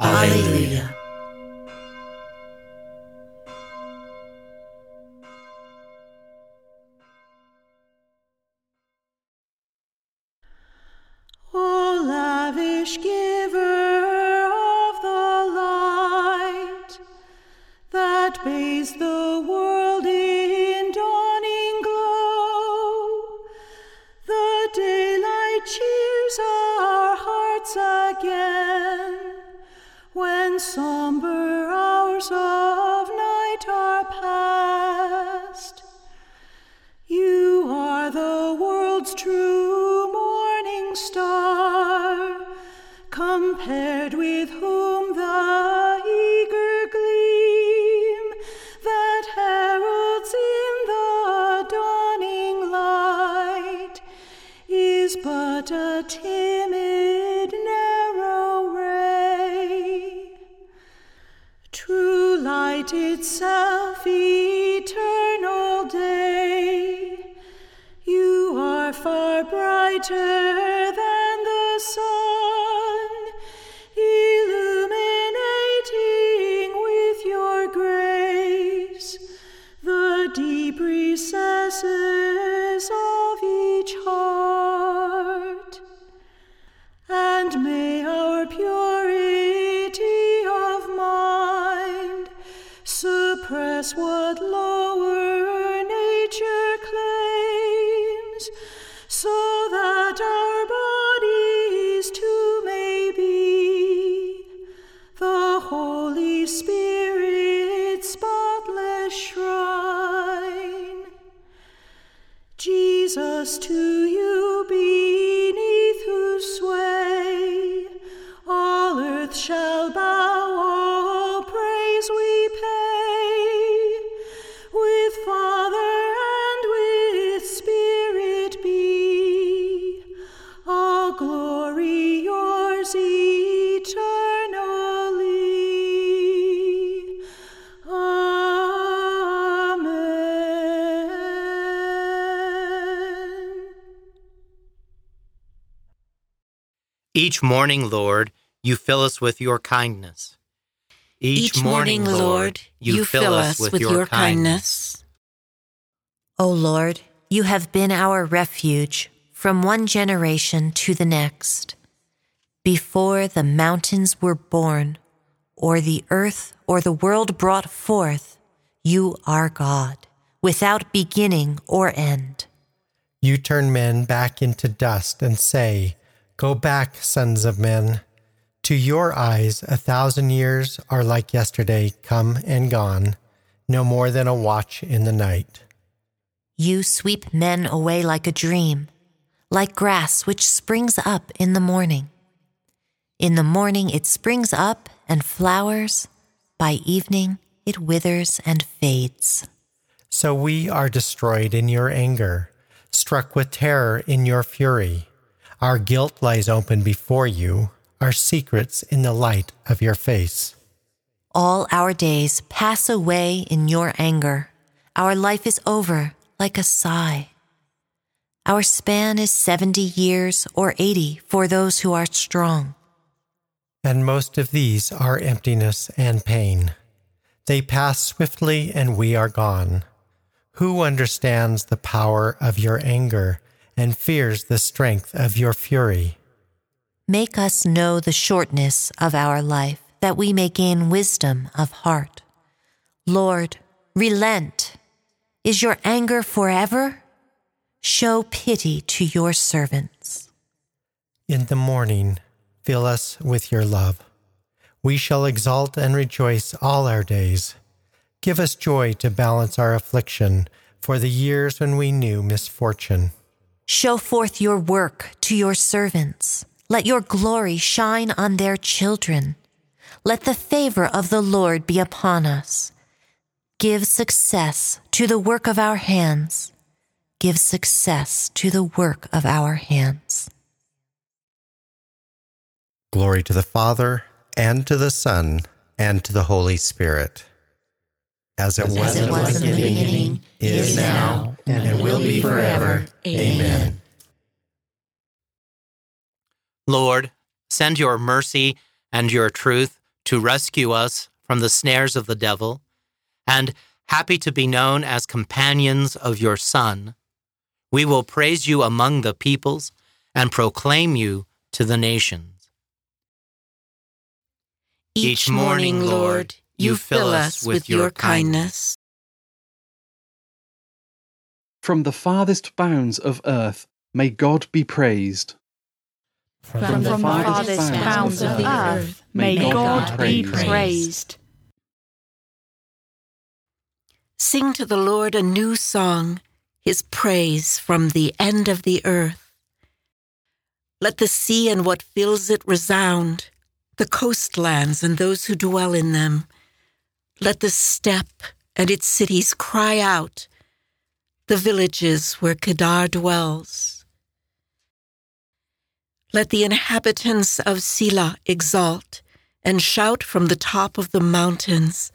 Alleluia. O lavish giver somber hours of night are past. You are the world's true morning star, compared light itself, eternal day, you are far brighter what lower Each morning, Lord, you fill us with your kindness. Each morning, Lord, you fill us with your kindness. O Lord, you have been our refuge from one generation to the next. Before the mountains were born, or the earth or the world brought forth, you are God, without beginning or end. You turn men back into dust and say, Go back, sons of men. To your eyes, a thousand years are like yesterday, come and gone, no more than a watch in the night. You sweep men away like a dream, like grass which springs up in the morning. In the morning it springs up and flowers, by evening it withers and fades. So we are destroyed in your anger, struck with terror in your fury. Our guilt lies open before you, our secrets in the light of your face. All our days pass away in your anger. Our life is over like a sigh. Our span is 70 years or 80 for those who are strong. And most of these are emptiness and pain. They pass swiftly and we are gone. Who understands the power of your anger and fears the strength of your fury? Make us know the shortness of our life, that we may gain wisdom of heart. Lord, relent. Is your anger forever? Show pity to your servants. In the morning, fill us with your love. We shall exult and rejoice all our days. Give us joy to balance our affliction for the years when we knew misfortune. Show forth your work to your servants. Let your glory shine on their children. Let the favor of the Lord be upon us. Give success to the work of our hands. Give success to the work of our hands. Glory to the Father, and to the Son, and to the Holy Spirit. As it, was, As it was in the beginning, is now, and it will be forever. Amen. Lord, send your mercy and your truth to rescue us from the snares of the devil, and happy to be known as companions of your Son, we will praise you among the peoples and proclaim you to the nations. Each morning, Lord, you fill us with your kindness. From the farthest bounds of earth, may God be praised. From the farthest bounds of the earth, may God be praised. Sing to the Lord a new song, his praise from the end of the earth. Let the sea and what fills it resound, the coastlands and those who dwell in them. Let the steppe and its cities cry out, the villages where Kedar dwells. Let the inhabitants of Sela exalt and shout from the top of the mountains.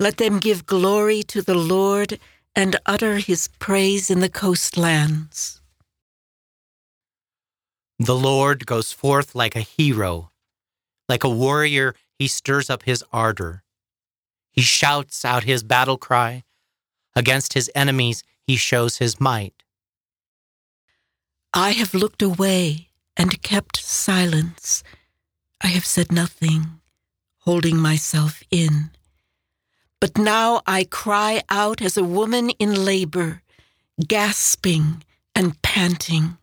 Let them give glory to the Lord and utter his praise in the coastlands. The Lord goes forth like a hero. Like a warrior, he stirs up his ardor. He shouts out his battle cry. Against his enemies, he shows his might. I have looked away and kept silence. I have said nothing, holding myself in. But now I cry out as a woman in labor, gasping and panting.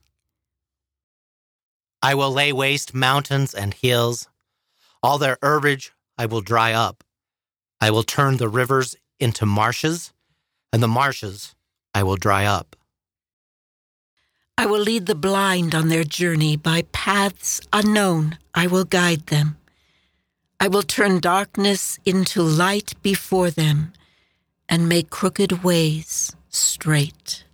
I will lay waste mountains and hills. All their herbage I will dry up. I will turn the rivers into marshes, and the marshes I will dry up. I will lead the blind on their journey by paths unknown. I will guide them. I will turn darkness into light before them and make crooked ways straight.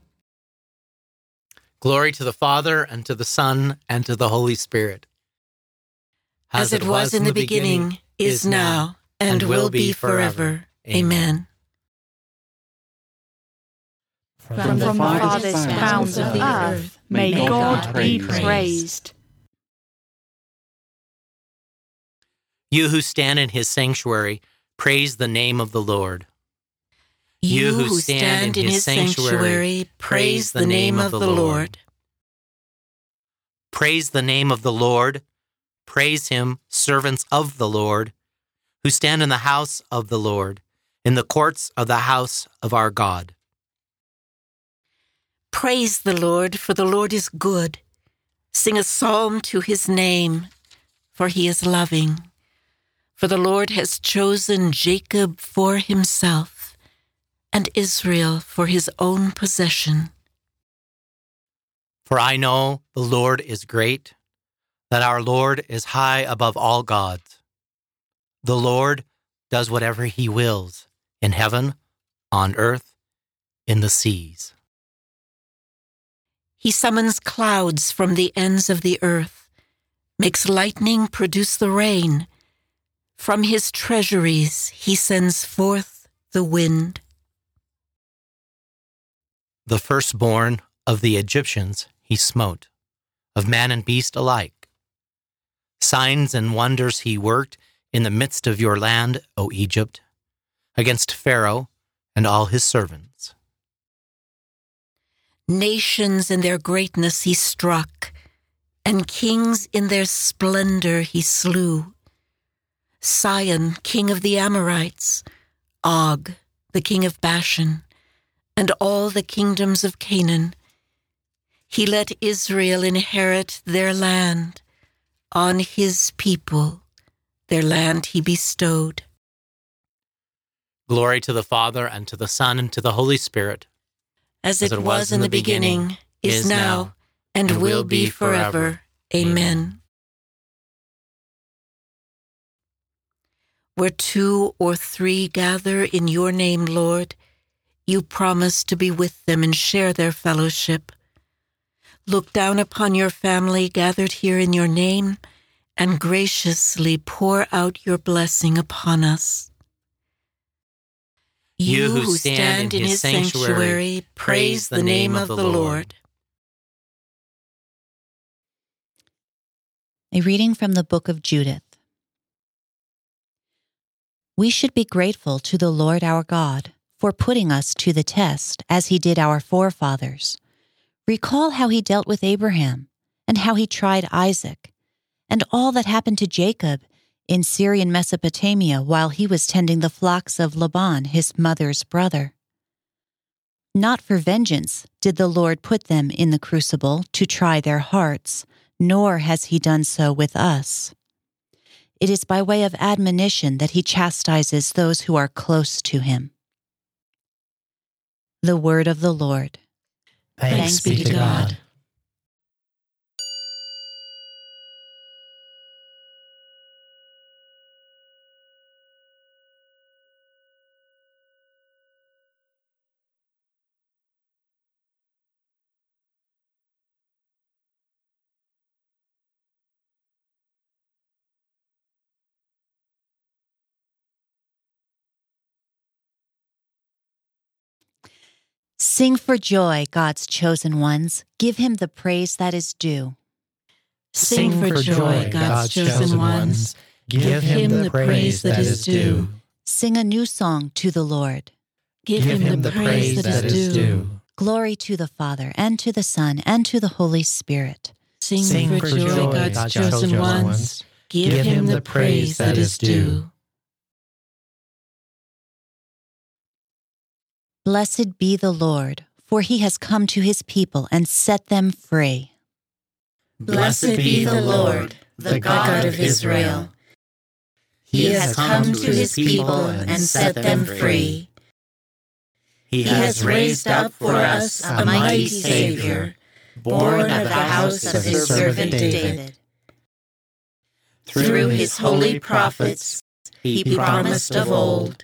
Glory to the Father, and to the Son, and to the Holy Spirit. As it was in the beginning, is now, and will be forever. Amen. From the farthest bounds of the earth, may God be praised. You who stand in his sanctuary, praise the name of the Lord. You who stand in his sanctuary, praise the name of the Lord. Praise the name of the Lord. Praise him, servants of the Lord, who stand in the house of the Lord, in the courts of the house of our God. Praise the Lord, for the Lord is good. Sing a psalm to his name, for he is loving. For the Lord has chosen Jacob for himself, and Israel for his own possession. For I know the Lord is great, that our Lord is high above all gods. The Lord does whatever he wills in heaven, on earth, in the seas. He summons clouds from the ends of the earth, makes lightning produce the rain. From his treasuries he sends forth the wind. The firstborn of the Egyptians he smote, of man and beast alike. Signs and wonders he worked in the midst of your land, O Egypt, against Pharaoh and all his servants. Nations in their greatness he struck, and kings in their splendor he slew. Sihon, king of the Amorites, Og, the king of Bashan, and all the kingdoms of Canaan. He let Israel inherit their land. On his people, their land he bestowed. Glory to the Father, and to the Son, and to the Holy Spirit. As it, was in the beginning, is now, and will be forever. Amen. Where two or three gather in your name, Lord, you promise to be with them and share their fellowship. Look down upon your family gathered here in your name and graciously pour out your blessing upon us. You who stand in his sanctuary, praise the name of the Lord. A reading from the book of Judith. We should be grateful to the Lord our God for putting us to the test as he did our forefathers. Recall how he dealt with Abraham and how he tried Isaac and all that happened to Jacob in Syrian Mesopotamia while he was tending the flocks of Laban, his mother's brother. Not for vengeance did the Lord put them in the crucible to try their hearts, nor has he done so with us. It is by way of admonition that he chastises those who are close to him. The word of the Lord. Thanks, be to God. Sing for joy, God's chosen ones. Give him the praise that is due. Sing for joy, God's chosen ones. Give him the praise that is due. Sing a new song to the Lord. Give him the praise that is due. Glory to the Father, and to the Son, and to the Holy Spirit. Sing for joy, God's chosen ones. Give him the praise that is due. Blessed be the Lord, for he has come to his people and set them free. Blessed be the Lord, the God of Israel. He has come to his people and set them free. He has raised up for us a mighty Savior, born of the house of his servant David. Through his holy prophets, he promised of old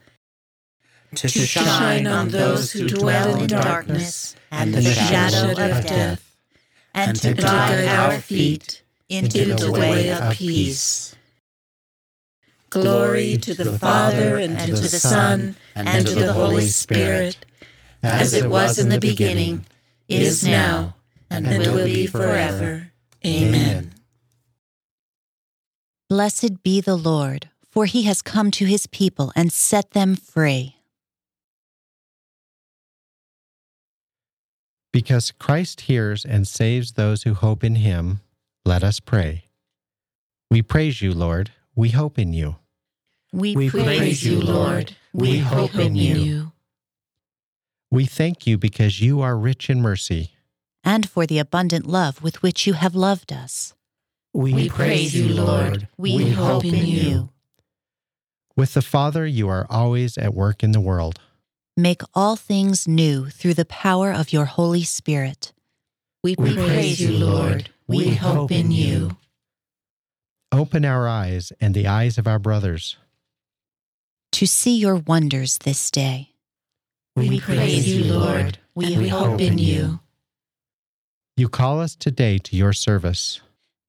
to shine on those who dwell in darkness and the shadow of death, and to guide our feet into the way of peace. Glory to the Father, and to the Son, and to the Holy Spirit, as it was in the beginning, is now, and will be forever. Amen. Blessed be the Lord, for he has come to his people and set them free. Because Christ hears and saves those who hope in him, let us pray. We praise you, Lord. We hope in you. We, We praise you, Lord. We hope in you. We thank you because you are rich in mercy. and for the abundant love with which you have loved us. We praise you, Lord. We hope in you. With the Father, you are always at work in the world. Make all things new through the power of your Holy Spirit. We We praise you, Lord. We hope in you. Open our eyes and the eyes of our brothers. To see your wonders this day. We praise you, Lord. We hope in you. You call us today to your service.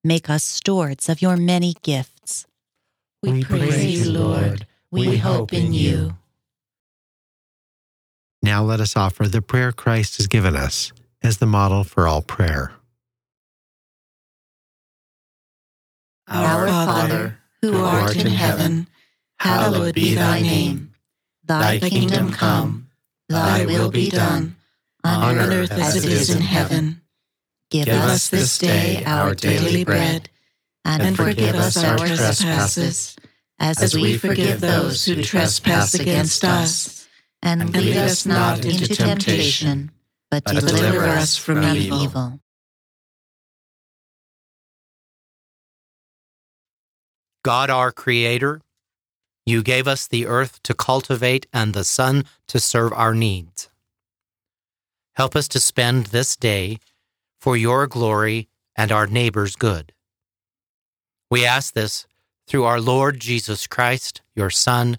Make us stewards of your many gifts. We praise you, Lord. We hope in you. Now let us offer the prayer Christ has given us as the model for all prayer. Our Father, who art in heaven, hallowed be thy name. Thy kingdom come, thy will be done, on earth as it is in heaven. Give us this day our daily bread, and forgive us our trespasses, as we forgive those who trespass against us. And lead us not into temptation, but deliver us from evil. God, our Creator, you gave us the earth to cultivate and the sun to serve our needs. Help us to spend this day for your glory and our neighbor's good. We ask this through our Lord Jesus Christ, your Son,